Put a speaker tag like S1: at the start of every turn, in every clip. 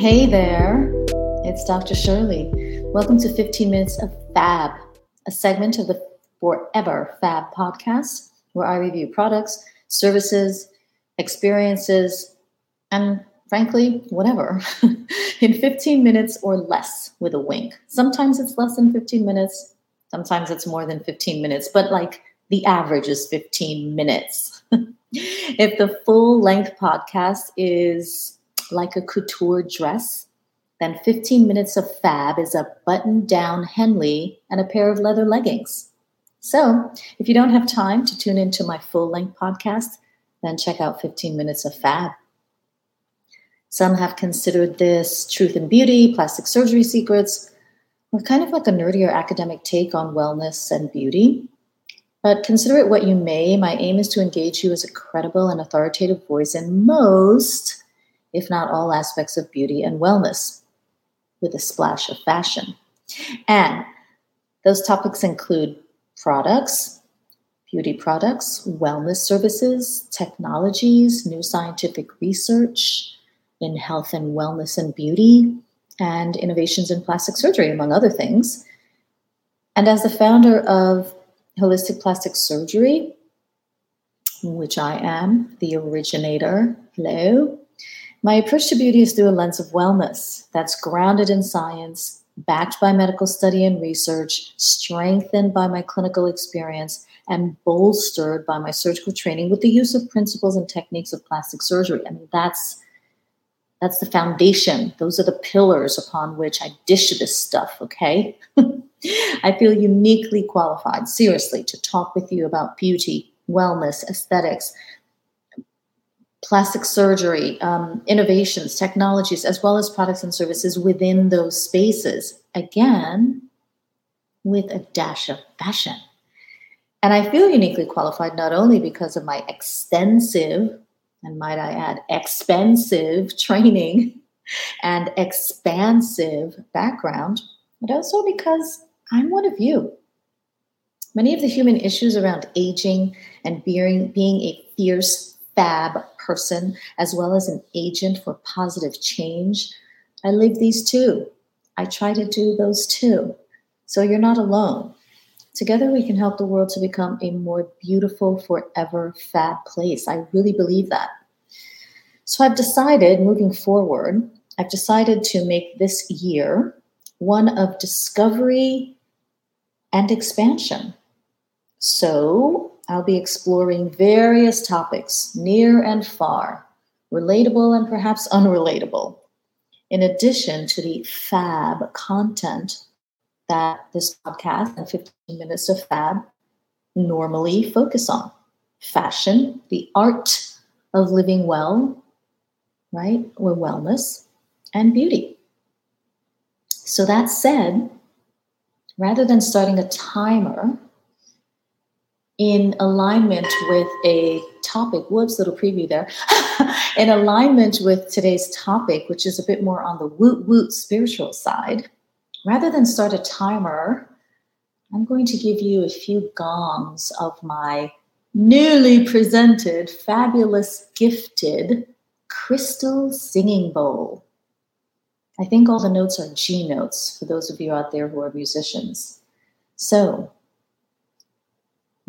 S1: Hey there, it's Dr. Shirley. Welcome to 15 Minutes of Fab, a segment of the Forever Fab podcast where I review products, services, experiences, and frankly, whatever, in 15 minutes or less with a wink. Sometimes it's less than 15 minutes, sometimes it's more than 15 minutes, but like the average is 15 minutes. if the full length podcast is like a couture dress, then 15 minutes of fab is a button down Henley and a pair of leather leggings. So, if you don't have time to tune into my full length podcast, then check out 15 minutes of fab. Some have considered this truth and beauty, plastic surgery secrets, or kind of like a nerdier academic take on wellness and beauty. But consider it what you may, my aim is to engage you as a credible and authoritative voice in most if not all aspects of beauty and wellness, with a splash of fashion. And those topics include products, beauty products, wellness services, technologies, new scientific research in health and wellness and beauty, and innovations in plastic surgery, among other things. And as the founder of Holistic Plastic Surgery, which I am the originator, hello, my approach to beauty is through a lens of wellness that's grounded in science, backed by medical study and research, strengthened by my clinical experience, and bolstered by my surgical training with the use of principles and techniques of plastic surgery. I mean, that's that's the foundation. Those are the pillars upon which I dish this stuff, okay? I feel uniquely qualified, seriously, to talk with you about beauty, wellness, aesthetics, plastic surgery, um, innovations, technologies, as well as products and services within those spaces. Again, with a dash of fashion. And I feel uniquely qualified not only because of my extensive, and might I add, expensive training and expansive background, but also because I'm one of you. Many of the human issues around aging and being, being a fierce fab person as well as an agent for positive change. I live these too. I try to do those too. So you're not alone. Together, we can help the world to become a more beautiful, forever fab place. I really believe that. So I've decided moving forward, I've decided to make this year one of discovery and expansion. So I'll be exploring various topics, near and far, relatable and perhaps unrelatable, in addition to the fab content that this podcast and 15 minutes of fab normally focus on fashion, the art of living well, right? Or wellness, and beauty. So, that said, rather than starting a timer in alignment with a topic, whoops, little preview there, in alignment with today's topic, which is a bit more on the woot woot spiritual side, rather than start a timer, I'm going to give you a few gongs of my newly presented, fabulous, gifted crystal singing bowl. I think all the notes are G notes for those of you out there who are musicians. So,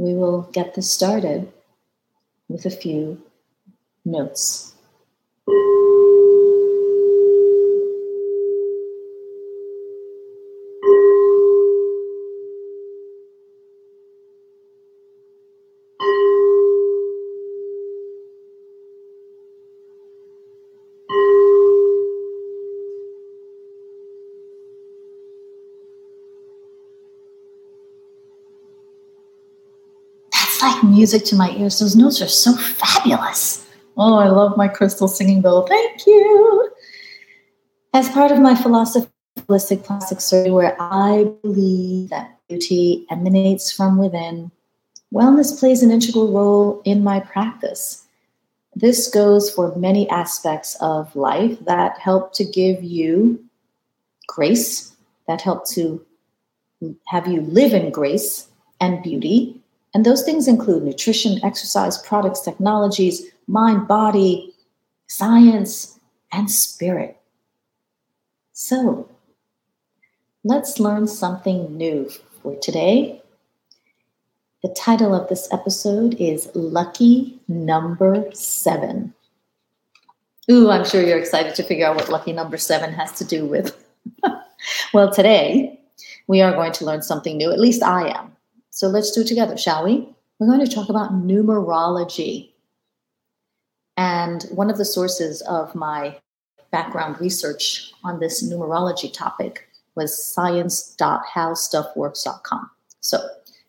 S1: we will get this started with a few notes. Music to my ears. Those notes are so fabulous. Oh, I love my crystal singing bowl. Thank you. As part of my philosophy holistic plastic surgery, where I believe that beauty emanates from within, wellness plays an integral role in my practice. This goes for many aspects of life that help to give you grace, that help to have you live in grace and beauty, and those things include nutrition, exercise, products, technologies, mind, body, science, and spirit. So, let's learn something new for today. The title of this episode is Lucky Number Seven. Ooh, I'm sure you're excited to figure out what lucky number seven has to do with. well, today we are going to learn something new. At least I am. So let's do it together, shall we? We're going to talk about numerology. And one of the sources of my background research on this numerology topic was science.howstuffworks.com. So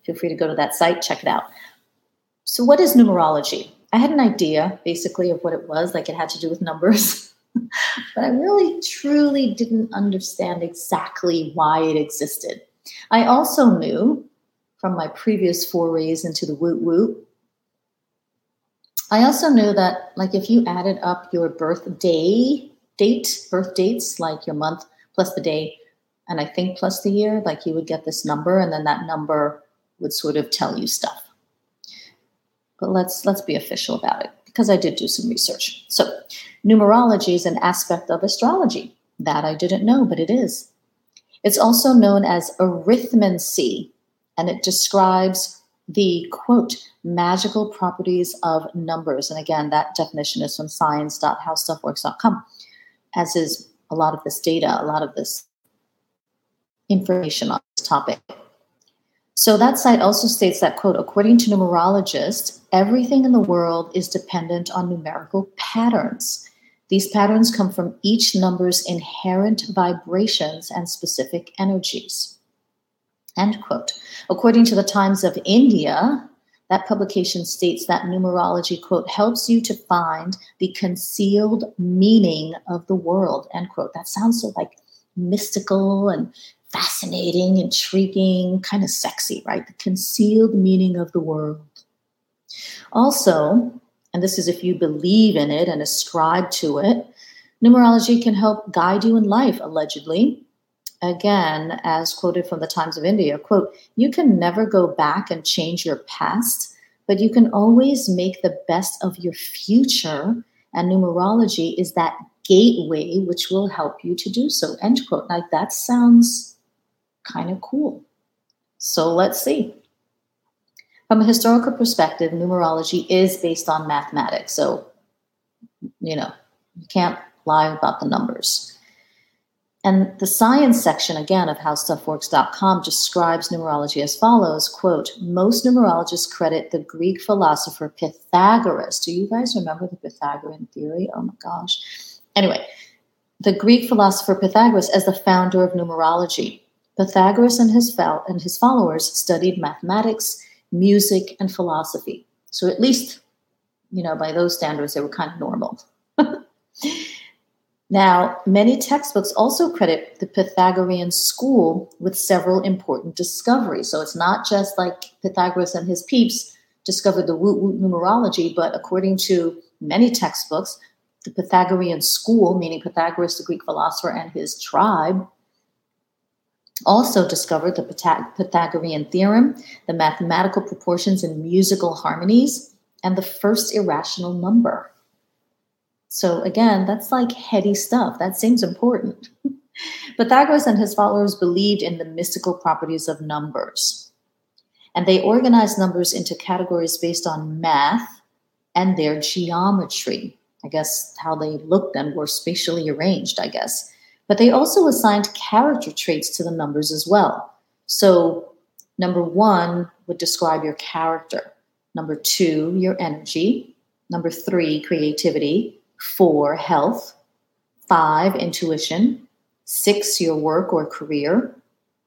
S1: feel free to go to that site, check it out. So, what is numerology? I had an idea basically of what it was, like it had to do with numbers, but I really truly didn't understand exactly why it existed. I also knew from my previous forays into the woot woot. I also knew that, like, if you added up your birthday date, birth dates, like your month plus the day, and I think plus the year, like you would get this number, and then that number would sort of tell you stuff. But let's let's be official about it because I did do some research. So, numerology is an aspect of astrology that I didn't know, but it is. It's also known as arithmancy, and it describes the quote magical properties of numbers. And again, that definition is from science.howstuffworks.com, as is a lot of this data, a lot of this information on this topic. So that site also states that, quote, according to numerologists, everything in the world is dependent on numerical patterns. These patterns come from each number's inherent vibrations and specific energies. End quote. According to the Times of India, that publication states that numerology, quote, helps you to find the concealed meaning of the world, end quote. That sounds so like mystical and fascinating, intriguing, kind of sexy, right? The concealed meaning of the world. Also, and this is if you believe in it and ascribe to it, numerology can help guide you in life, allegedly, again, as quoted from the Times of India, quote, you can never go back and change your past, but you can always make the best of your future. And numerology is that gateway which will help you to do so. End quote. Like that sounds kind of cool. So let's see. From a historical perspective, numerology is based on mathematics. So, you know, you can't lie about the numbers. And the science section, again, of howstuffworks.com describes numerology as follows, quote, most numerologists credit the Greek philosopher Pythagoras. Do you guys remember the Pythagorean theory? Oh my gosh. Anyway, the Greek philosopher Pythagoras as the founder of numerology. Pythagoras and his, fo- and his followers studied mathematics, music, and philosophy. So at least, you know, by those standards, they were kind of normal. Now, many textbooks also credit the Pythagorean school with several important discoveries. So it's not just like Pythagoras and his peeps discovered the woot woot numerology, but according to many textbooks, the Pythagorean school, meaning Pythagoras, the Greek philosopher, and his tribe, also discovered the Pythagorean theorem, the mathematical proportions and musical harmonies, and the first irrational number. So again, that's like heady stuff. That seems important. Pythagoras and his followers believed in the mystical properties of numbers. And they organized numbers into categories based on math, and their geometry. I guess how they looked and were spatially arranged, I guess. But they also assigned character traits to the numbers as well. So, number one would describe your character, number two, your energy, number three, creativity, four, health, five, intuition, six, your work or career,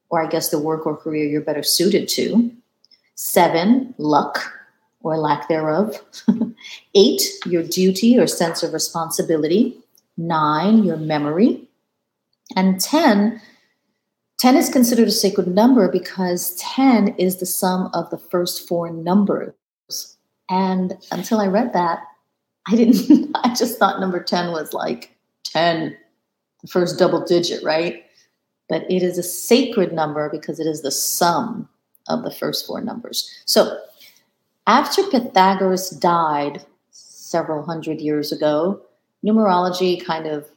S1: or I guess the work or career you're better suited to, seven, luck or lack thereof, eight, your duty or sense of responsibility, nine, your memory, and 10, 10 is considered a sacred number because 10 is the sum of the first four numbers. And until I read that, I didn't, I just thought number 10 was like 10, the first double digit, right? But it is a sacred number because it is the sum of the first four numbers. So after Pythagoras died several hundred years ago, numerology kind of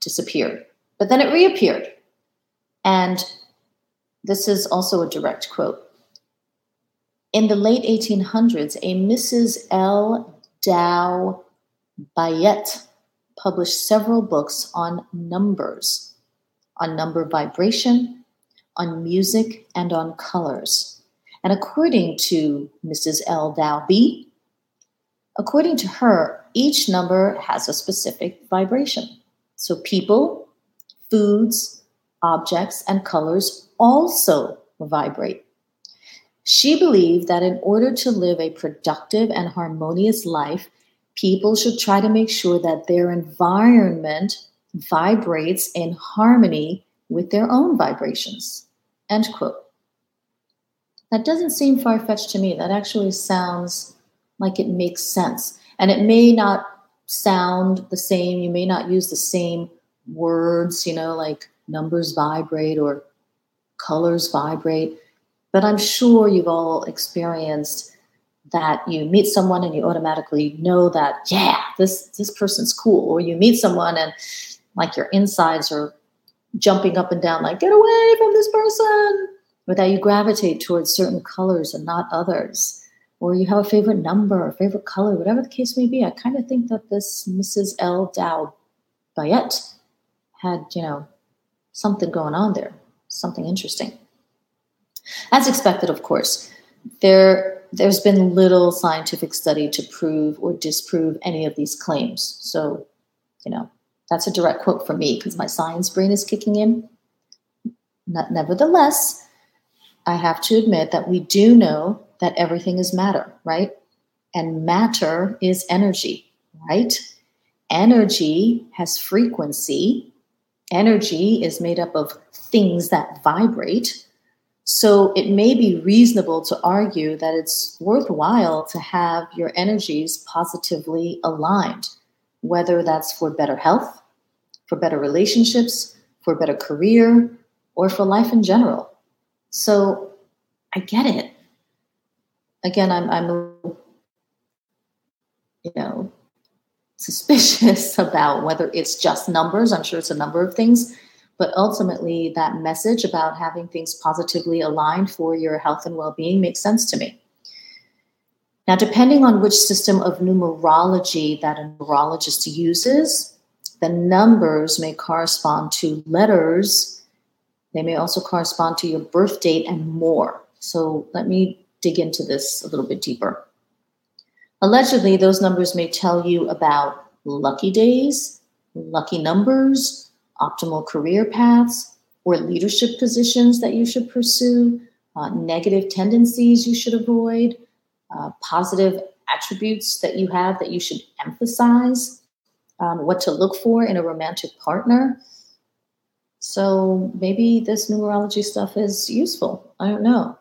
S1: disappeared, but then it reappeared. And this is also a direct quote. In the late 1800s, a Mrs. L. Dow Balliett published several books on numbers, on number vibration, on music, and on colors. And according to Mrs. L. Dalby, according to her, each number has a specific vibration. So people, foods, objects, and colors also vibrate. She believed that in order to live a productive and harmonious life, people should try to make sure that their environment vibrates in harmony with their own vibrations. End quote. That doesn't seem far fetched to me. That actually sounds like it makes sense. And it may not sound the same. You may not use the same words, you know, like numbers vibrate or colors vibrate. But I'm sure you've all experienced that you meet someone and you automatically know that yeah this this person's cool. Or you meet someone and like your insides are jumping up and down like get away from this person! Or that you gravitate towards certain colors and not others. Or you have a favorite number or favorite color whatever the case may be. I kind of think that this mrs l. Dow Balliett had you know something going on there something interesting. As expected of course there there's been little scientific study to prove or disprove any of these claims. So, you know, that's a direct quote from me because my science brain is kicking in. Not, nevertheless, I have to admit that we do know that everything is matter, right? And matter is energy, right? Energy has frequency. Energy is made up of things that vibrate. So it may be reasonable to argue that it's worthwhile to have your energies positively aligned, whether that's for better health, for better relationships, for better career, or for life in general. So I get it. Again, I'm, I'm you know, suspicious about whether it's just numbers. I'm sure it's a number of things, but ultimately, that message about having things positively aligned for your health and well being makes sense to me. Now, depending on which system of numerology that a numerologist uses, the numbers may correspond to letters. They may also correspond to your birth date and more. So, let me dig into this a little bit deeper. Allegedly, those numbers may tell you about lucky days, lucky numbers, optimal career paths or leadership positions that you should pursue, uh, negative tendencies you should avoid, uh, positive attributes that you have that you should emphasize, um, what to look for in a romantic partner. So maybe this numerology stuff is useful. I don't know.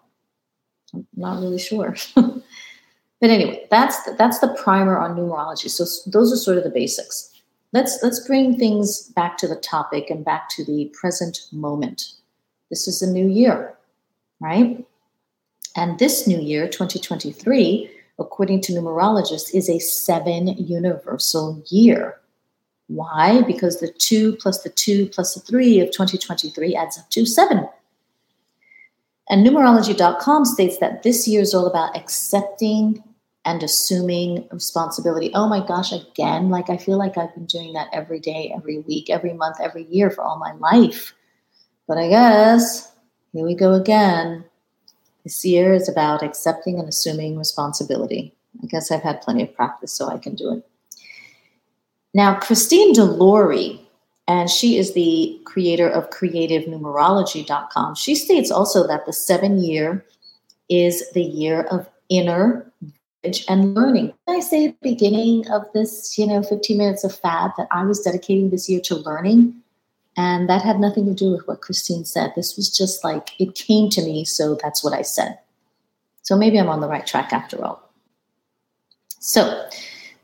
S1: I'm not really sure. but anyway, that's the, that's the primer on numerology. So those are sort of the basics let's let's bring things back to the topic and back to the present moment. This is a new year, right? And this new year, 2023, according to numerologists, is a seven universal year. Why? Because the two plus the two plus the three of 2023 adds up to seven. And numerology.com states that this year is all about accepting and assuming responsibility. Oh my gosh, again, like I feel like I've been doing that every day, every week, every month, every year for all my life. But I guess here we go again. This year is about accepting and assuming responsibility. I guess I've had plenty of practice, so I can do it. Now, Christine DeLorey, and she is the creator of creativenumerology.com, she states also that the seven year is the year of inner and learning. I say at the beginning of this, you know, 15 minutes of fab that I was dedicating this year to learning. And that had nothing to do with what Christine said. This was just like it came to me, so that's what I said. So maybe I'm on the right track after all. So,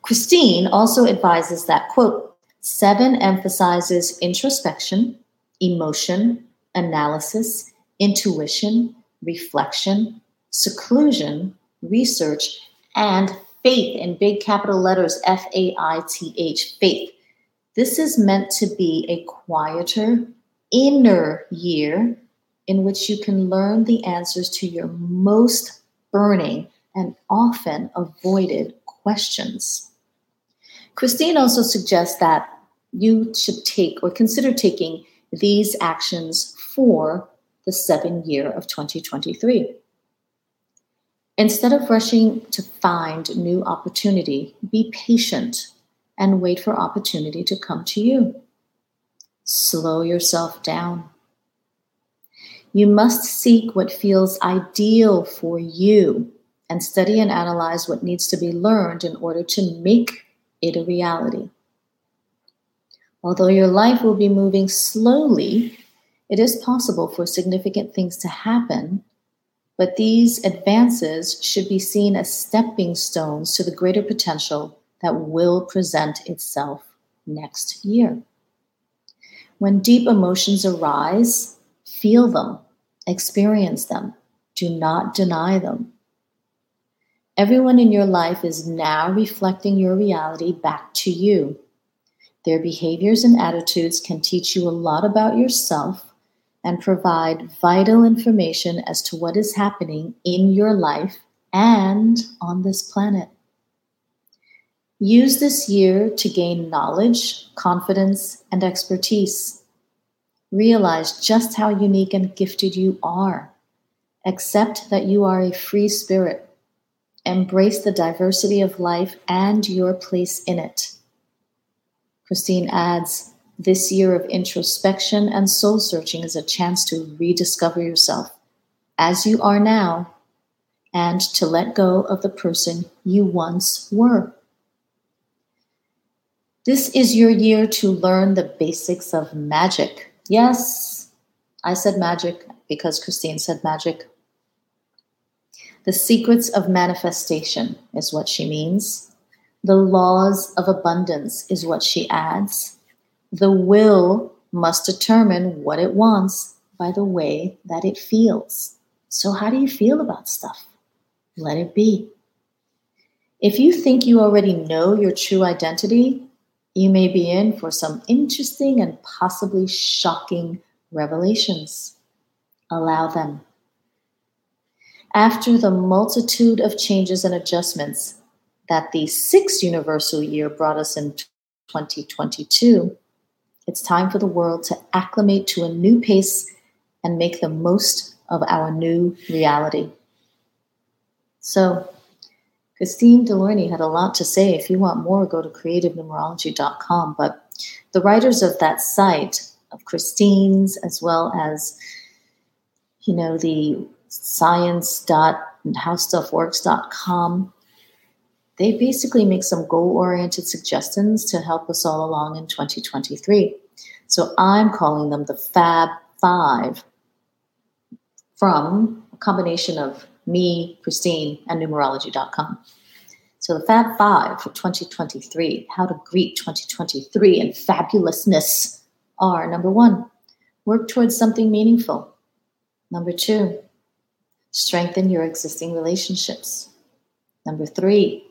S1: Christine also advises that, quote, seven emphasizes introspection, emotion, analysis, intuition, reflection, seclusion, research, and faith in big capital letters F A I T H, faith. This is meant to be a quieter, inner year in which you can learn the answers to your most burning and often avoided questions. Christine also suggests that you should take or consider taking these actions for the seven year of 2023. Instead of rushing to find new opportunity, be patient and wait for opportunity to come to you. Slow yourself down. You must seek what feels ideal for you and study and analyze what needs to be learned in order to make it a reality. Although your life will be moving slowly, it is possible for significant things to happen but these advances should be seen as stepping stones to the greater potential that will present itself next year. When deep emotions arise, feel them, experience them, do not deny them. Everyone in your life is now reflecting your reality back to you. Their behaviors and attitudes can teach you a lot about yourself and provide vital information as to what is happening in your life and on this planet. Use this year to gain knowledge, confidence, and expertise. Realize just how unique and gifted you are. Accept that you are a free spirit. Embrace the diversity of life and your place in it. Christine adds, this year of introspection and soul searching is a chance to rediscover yourself as you are now and to let go of the person you once were. This is your year to learn the basics of magic. Yes, I said magic because Christine said magic. The secrets of manifestation is what she means. The laws of abundance is what she adds the will must determine what it wants by the way that it feels. So, how do you feel about stuff? Let it be. If you think you already know your true identity, you may be in for some interesting and possibly shocking revelations. Allow them. After the multitude of changes and adjustments that the sixth universal year brought us in 2022, it's time for the world to acclimate to a new pace and make the most of our new reality. So, Christine Delaney had a lot to say. If you want more, go to creativenumerology.com. But the writers of that site, of Christine's, as well as, you know, the science.howstuffworks.com, they basically make some goal oriented suggestions to help us all along in 2023. So I'm calling them the Fab Five from a combination of me, Christine, and numerology.com. So the Fab Five for 2023, how to greet 2023 and fabulousness are number one, work towards something meaningful. Number two, strengthen your existing relationships. Number three,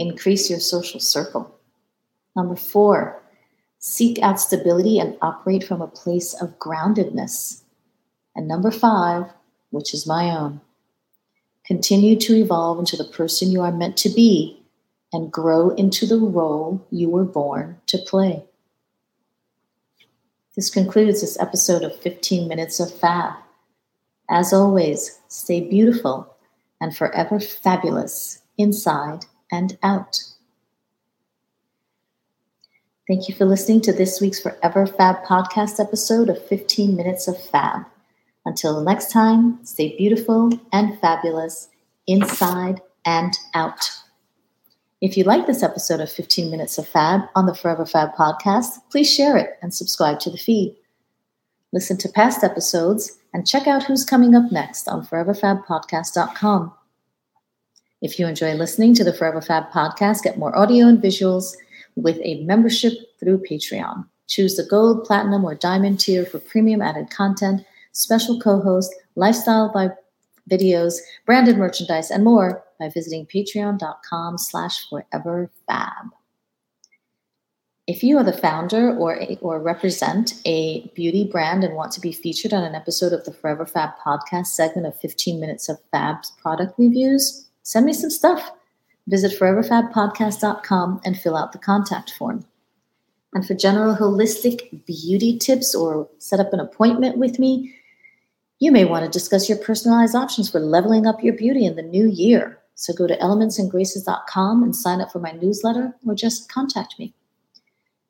S1: Increase your social circle. Number four, seek out stability and operate from a place of groundedness. And number five, which is my own, Continue to evolve into the person you are meant to be and grow into the role you were born to play. This concludes this episode of 15 Minutes of Fab. As always, stay beautiful and forever fabulous inside and out. Thank you for listening to this week's Forever Fab podcast episode of 15 Minutes of Fab. Until next time, stay beautiful and fabulous inside and out. If you like this episode of 15 Minutes of Fab on the Forever Fab podcast, please share it and subscribe to the feed. Listen to past episodes and check out who's coming up next on foreverfabpodcast.com. If you enjoy listening to the Forever Fab podcast, get more audio and visuals with a membership through Patreon. Choose the gold, platinum, or diamond tier for premium added content, special co-host, lifestyle by videos, branded merchandise, and more by visiting patreon.com slash foreverfab. If you are the founder or, a, or represent a beauty brand and want to be featured on an episode of the Forever Fab podcast segment of 15 minutes of Fab's product reviews, send me some stuff. Visit foreverfabpodcast.com and fill out the contact form. And for general holistic beauty tips or set up an appointment with me, you may want to discuss your personalized options for leveling up your beauty in the new year. So go to elementsandgraces.com and sign up for my newsletter or just contact me.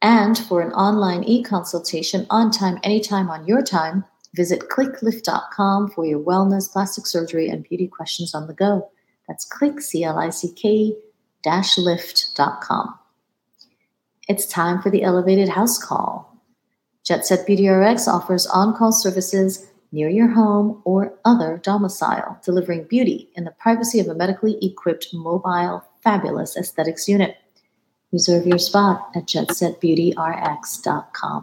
S1: And for an online e consultation on time, anytime on your time, visit clicklift.com for your wellness, plastic surgery, and beauty questions on the go. That's click, C L I C K dash lift.com. It's time for the elevated house call. Jet Set Beauty RX offers on call services near your home or other domicile, delivering beauty in the privacy of a medically equipped, mobile, fabulous aesthetics unit. Reserve your spot at jetsetbeautyrx.com.